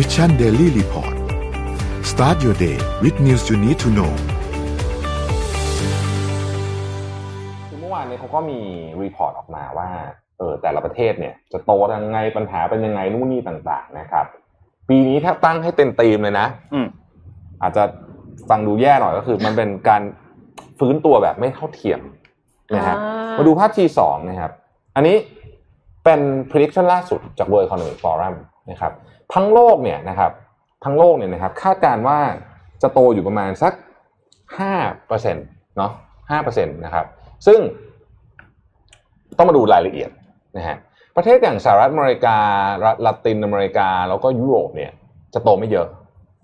Mission Daily Report start your day with news you need to know คือเมื่อวานนี้เขาก็มี report ออกมาว่าเออแต่ละประเทศเนี่ยจะโตยังไงปัญหาเป็นยังไงนู่นนี่ต่าง ๆ นะครับ ปีนี้ถ้าตั้งให้เป็มตีมเลยนะอืมอาจจะฟังดูแย่หน่อยก็คือ มันเป็นการฟื้นตัวแบบไม่เท่าเทียมนะฮะอ่ามาดูภาพ G2 นะครับ อันนี้เป็น prediction ล่าสุดจาก World Economic Forum นะครับ ทั้งโลกเนี่ยนะครับ ทั้งโลกเนี่ยนะครับคาดการณ์ว่าจะโตอยู่ประมาณสัก5%เนาะ5%นะครับ ซึ่งต้องมาดูรายละเอียดนะฮะประเทศอย่างสหรัฐอเมริการัฐละตินอเมริกา แล้วก็ยุโรปเนี่ยจะโตไม่เยอะ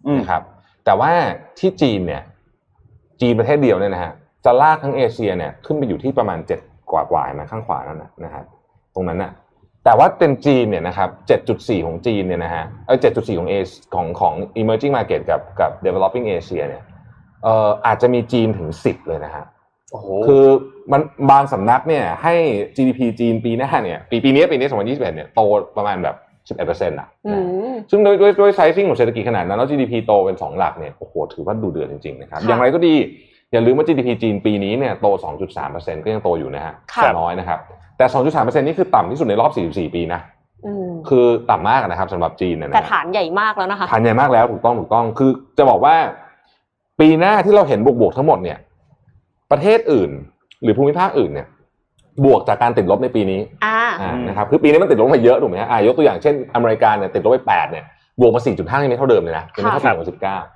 อืมนะครับ แต่ว่าที่จีนเนี่ย จีนประเทศเดียวเนี่ยนะฮะจะลากทั้งเอเชียเนี่ยขึ้นไปอยู่ที่ประมาณเจ็ดกว่ากว่าๆเห็นไหมข้างขวานั่นนะนะครับตรงนั้นน่ะ แต่ว่าเป็นจีนเนี่ยนะครับ 7.4 ของจีนเนี่ยนะฮะเออ7.4 ของเอของของ emerging market กับกับ developing Asia เนี่ยเอ่ออาจจะมีจีนถึง 10 เลยนะฮะโอ้โหคือมันบางสำนักเนี่ยให้ GDP จีนปีหน้าเนี่ยปีปีนี้ปีนี้ 2021 เนี่ยโตประมาณแบบ11%อะอืนะมซึ่งด้วยด้วยด้วยไซซิ่งของเศรษฐกิจขนาดนั้นแล้ว GDP โตเป็น 2 หลักเนี่ยโอ้โหถือว่าดูเดือดจริงๆนะครับค่ะอย่างไรก็ดี อย่าลืมว่า GDP จีนปีนี้เนี่ยโต 2.3%ก็ยังโตอยู่นะฮะแค่น้อยนะครับ แต่ 2.3%นี่คือต่ำที่สุดในรอบ 44 ปีนะคือต่ำมากนะครับสำหรับจีนเนี่ยแต่ฐานใหญ่มากแล้วนะคะฐานใหญ่มากแล้วถูกต้องถูกต้องคือจะบอกว่า ปีหน้าที่เราเห็นบวกๆทั้งหมดเนี่ย ประเทศอื่น หรือภูมิภาคอื่นเนี่ย บวกจากการติดลบในปีนี้นะครับคือปีนี้มันติดลบมาเยอะถูกไหมฮะยกตัวอย่างเช่นอเมริกาเนี่ยติดลบไป8เนี่ยบวกมา 4.5ยังไม่เท่าเดิมเลยนะยังไม่เท่าปี2019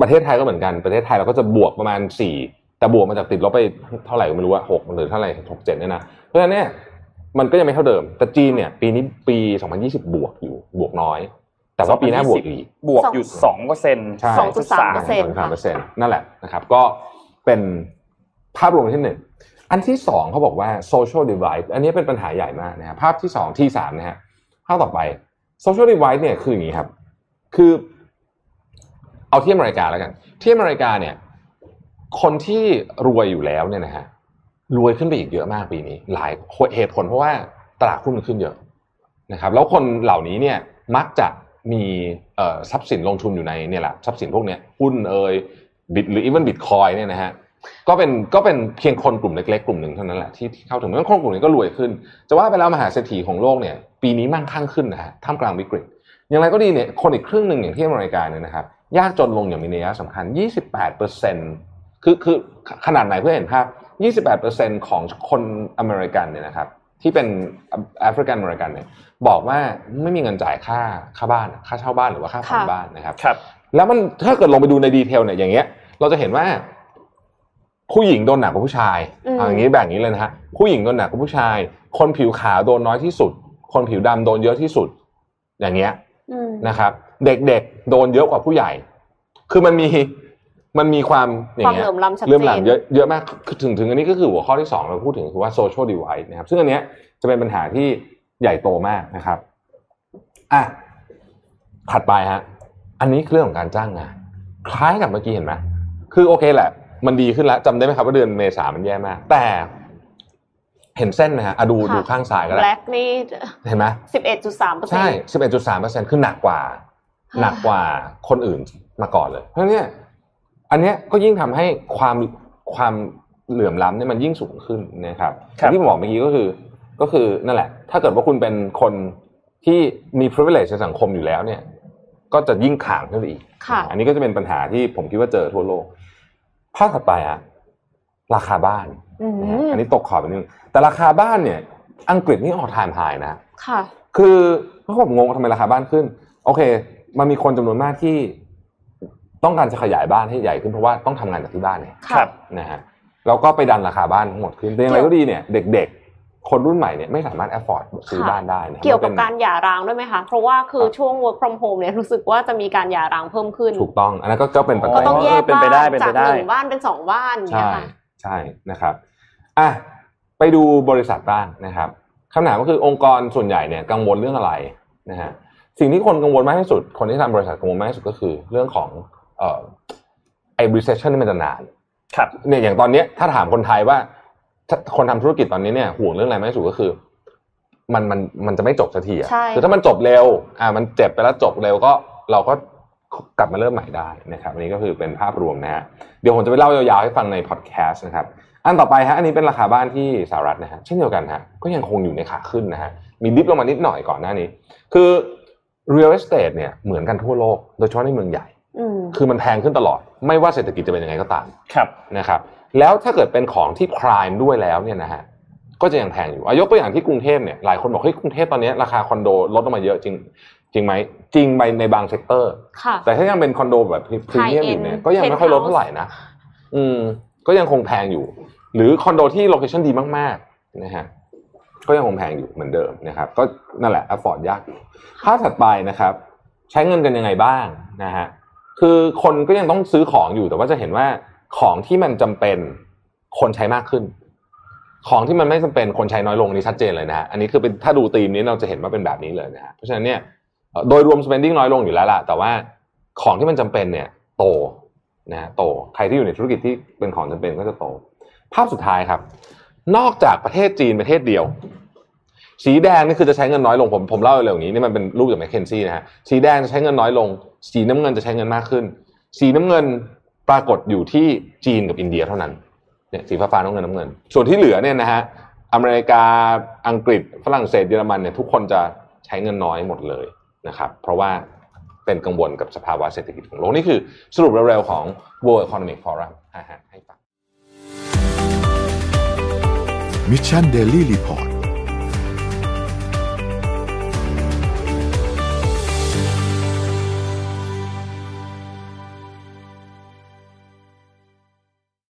ประเทศไทยก็เหมือนกันประเทศไทยเราก็จะบวกประมาณสี่แต่บวกมาจากติดลบไปเท่าไหร่ก็ไม่รู้ว่าหกหรือเท่าไหร่หกเจ็ดเนี่ยนะเพราะฉะนั้นเนี่ยมันก็ยังไม่เท่าเดิม แต่จีนเนี่ย ปีนี้ปีสองพันยี่สิบบวกอยู่บวกน้อย แต่ว่าปีหน้าบวกอีกบวกอยู่สองเปอร์เซ็นต์ใช่สองจุดสามเปอร์เซ็นต์สามเปอร์เซ็นต์นั่นแหละนะครับก็เป็นภาพรวมที่หนึ่งอันที่สองเขาบอกว่า social divide อันนี้เป็นปัญหาใหญ่มากนะครับภาพที่สองที่สามนะฮะภาพต่อไป social divide เนี่ยคืออย่างนี้ครับ คือ เอาที่อเมริกาแล้วกัน ที่อเมริกาเนี่ย คนที่รวยอยู่แล้วเนี่ยนะฮะรวยขึ้นไปอีกเยอะมากปีนี้ หลายเหตุผลเพราะว่าตลาดหุ้นมันขึ้นเยอะนะครับ แล้วคนเหล่านี้เนี่ยมักจะมีทรัพย์สินลงทุนอยู่ในเนี่ยแหละทรัพย์สินพวกเนี้ยหุ้นเอ่ยบิตหรืออีเวนบิตคอยเนี่ยนะฮะก็เป็นก็เป็นเพียงคนกลุ่มเล็กๆกลุ่มหนึ่งเท่านั้นแหละที่ที่เข้าถึงแล้วคนกลุ่มนี้ก็รวยขึ้น จะว่าไปแล้วมหาเศรษฐีของโลกเนี่ย ปีนี้มั่งคั่งขึ้นนะฮะท่ามกลางวิกฤต อย่างไรก็ดีเนี่ยคนอีกครึ่งหนึ่งอย่างที่อเมริกาเนี่ยนะครับยากจนลงอย่างมีนัยสำคัญ 28เปอร์เซ็นต์คือคือขนาดไหนเพื่อเห็นภาพ 28เปอร์เซ็นต์ของคนอเมริกันเนี่ยนะครับที่เป็นแอฟริกันอเมริกันเนี่ยบอกว่าไม่มีเงินจ่ายค่าค่าบ้านค่าเช่าบ้านหรือว่าค่าผ่อนค่าบ้านนะครับครับ แล้วมันถ้าเกิดลงไปดูใน detail เนี่ยอย่างเงี้ย เราจะเห็นว่า ผู้หญิงโดนหนักกว่าผู้ชายอืมเอาอย่างนี้แบ่งอย่างนี้เลยนะฮะผู้หญิงโดนหนักกว่าผู้ชาย คนผิวขาวโดนน้อยที่สุด คนผิวดำโดนเยอะที่สุด อย่างเงี้ยอืม นะครับ เด็กๆ โดนเยอะกว่าผู้ใหญ่ คือมันมีมันมีความอย่าความงเงี้ยเหลื่อมล้ำชัดเรื่องเจหลังนเยอะเยอะมากคือถึงถึงอันนี้ก็คือหัวข้อที่สองเราพูดถึงคือว่า social divide นะครับ ซึ่งอันเนี้ยจะเป็นปัญหาที่ใหญ่โตมากนะครับอะถัดไปฮะอันนี้คือเรื่องของการจ้างงานคล้ายกับเมื่อกี้เห็นไหมคือโอเคแหละ มันดีขึ้นแล้วจำได้ไหมครับว่าเดือนเมษามันแย่มาก แต่ เห็นเส้นไหมฮะอะดูค่ะดูข้างซ้ายก็ได้แบล็กนี่เห็นไหมสิบเอ็ดจุดสามเปอร์เซ็นใช่ต์สิบเอ็ดจุดสามเปอร์เซ็นต์คือหนักกว่าค่ะหนักกว่าคนอื่นมาก่อนเลย เพราะฉะนั้นเนี่ยอันเนี้ยก็ยิ่งทำให้ความความเหลื่อมล้ำเนี่ยมันยิ่งสูงขึ้นนะครับครับที่ผมบอกเมื่อกี้ก็คือ ก็คือนั่นแหละ ถ้าเกิดว่าคุณเป็นคนที่มี privilege ในสังคมอยู่แล้วเนี่ย ก็จะยิ่งข่างขึ้นไปอีกค่ะอันนี้ก็จะเป็นปัญหาที่ผมคิดว่าเจอทั่วโลก ภาพถัดไปอะราคาบ้าน อืมนะฮะอันนี้ตกขอบไปนิดนึงแต่ราคาบ้านเนี่ย อังกฤษนี่ออกไทม์ไฮนะค่ะ คือเพราะผมงงว่าทำไมราคาบ้านขึ้น โอเค มันมีคนจำนวนมากที่ ต้องการจะขยายบ้านให้ใหญ่ขึ้นเพราะว่าต้องทำงานจากที่บ้านเนี่ยครับนะฮะเราก็ไปดันราคาบ้านทั้งหมดขึ้นแต่อย่างไรก็ดีเนี่ย เด็กๆคนรุ่นใหม่เนี่ยไม่สามารถ afford ซื้อบ้านได้นะเกี่ยวกับมันป็นการหย่าร้างด้วยไหมคะ เพราะว่าคือช่วง work from home เนี่ยรู้สึกว่าจะมีการหย่าร้างเพิ่มขึ้น ถูกต้อง อันนั้นก็ก็เป็นปัจก็จัยต้องแยกเป็นไปบ้าได้นเป็นจาไปกได้หนึ่งบ้านเป็นสองบ้านอย่างใช่เงี้ยค่ะใช่นะครับ อะไปดูบริษัทบ้างนะครับคำถามก็คือองค์กรส่วนใหญ่เนี่ยกังวลเรื่องอะไรนะฮะสิ่งที่คนกังวลมากที่สุด คนที่ทำบริษัทกังวลมากที่สุดก็คือเรื่องของเอ่อไอ้ recession นี่มันจะนานครับเนี่ยอย่างตอนเนี้ยถ้าถามคนไทยว่าถ้าคนทำธุรกิจตอนนี้เนี่ยห่วงเรื่องอะไรมากที่สุดก็คือ มันมันมันจะไม่จบสักทีอะใช่คือถ้ามันจบเร็วอ่ามันเจ็บไปแล้วจบเร็วก็เราก็กลับมาเริ่มใหม่ได้นะครับอันนี้ก็คือเป็นภาพรวมนะฮะเดี๋ยวผมจะไปเล่ายาวๆให้ฟังในพอดแคสต์นะครับ อันต่อไปฮะอันนี้เป็นราคาบ้านที่สหรัฐนะฮะเช่นเดียวกันฮะก็ยังคงอยู่ในขาขึ้นนะฮะมีดิฟลงมานิดหน่อยก่อนหน้านี้ คือ real estate เนี่ยเหมือนกันทั่วโลก โดยเฉพาะในเมืองใหญ่อืมคือมันแพงขึ้นตลอด ไม่ว่าเศรษฐกิจจะเป็นยังไงก็ตามครับนะครับ แล้วถ้าเกิดเป็นของที่ prime ด้วยแล้วเนี่ยนะฮะก็จะยังแพงอยู่อายกตัวอย่างที่กรุงเทพเนี่ยหลายคนบอกเฮ้ยกรุงเทพตอนนี้ราคาคอนโดลดลงมาเยอะจริงจริงไหมจริงไปในบาง sector ค่ะแต่ถ้ายังเป็นคอนโดแบบ premium High อยู่เนี่ย end ก็ยังไม่ค่อยลด penthouse เท่าไหร่นะอืม ก็ยังคงแพงอยู่ หรือคอนโดที่ location ดีมากๆนะฮะก็ยังคงแพงอยู่เหมือนเดิมนะครับ ก็นั่นแหละอฟอร์ดยากอยู่ภาพถัดไปนะครับ ใช้เงินกันยังไงบ้างนะฮะคือคนก็ยังต้องซื้อของอยู่แต่ว่าจะเห็นว่าของที่มันจำเป็นคนใช้มากขึ้น ของที่มันไม่จำเป็นคนใช้น้อยลงนนี้ชัดเจนเลยนะฮะอันนี้คือเป็นถ้าดูธีมนี้เราจะเห็นว่าเป็นแบบนี้เลยนะฮะเพราะฉะนั้นเนี่ยโดยรวม spending น้อยลงอยู่แล้วล่ะแต่ว่าของที่มันจำเป็นเนี่ย โต นะฮะโต ใครที่อยู่ในธุรกิจที่เป็นของจำเป็นก็จะโต ภาพสุดท้ายครับ นอกจากประเทศจีนประเทศเดียว สีแดงนี่คือจะใช้เงินน้อยลงผมผมเล่าเร็วอย่างนี้นี่มันเป็นรูปจากแมคเคนซี่นะฮะสีแดงจะใช้เงินน้อยลง สีน้ำเงินจะใช้เงินมากขึ้น สีน้ำเงินปรากฏอยู่ที่จีนกับอินเดียเท่านั้นเนี่ยสีฟ้าๆน้ำเงินน้ำเงิน ส่วนที่เหลือเนี่ยนะฮะอเมริกาอังกฤษฝรั่งเศสเยอรมันเนี่ยทุกคนจะใช้เงินน้อยหมดเลยนะครับ เพราะว่า เป็นกังวลกับสภาวะเศรษฐกิจของโลกนี่คือสรุปเร็วๆของ World Economic Forum ให้ฟังมิชชั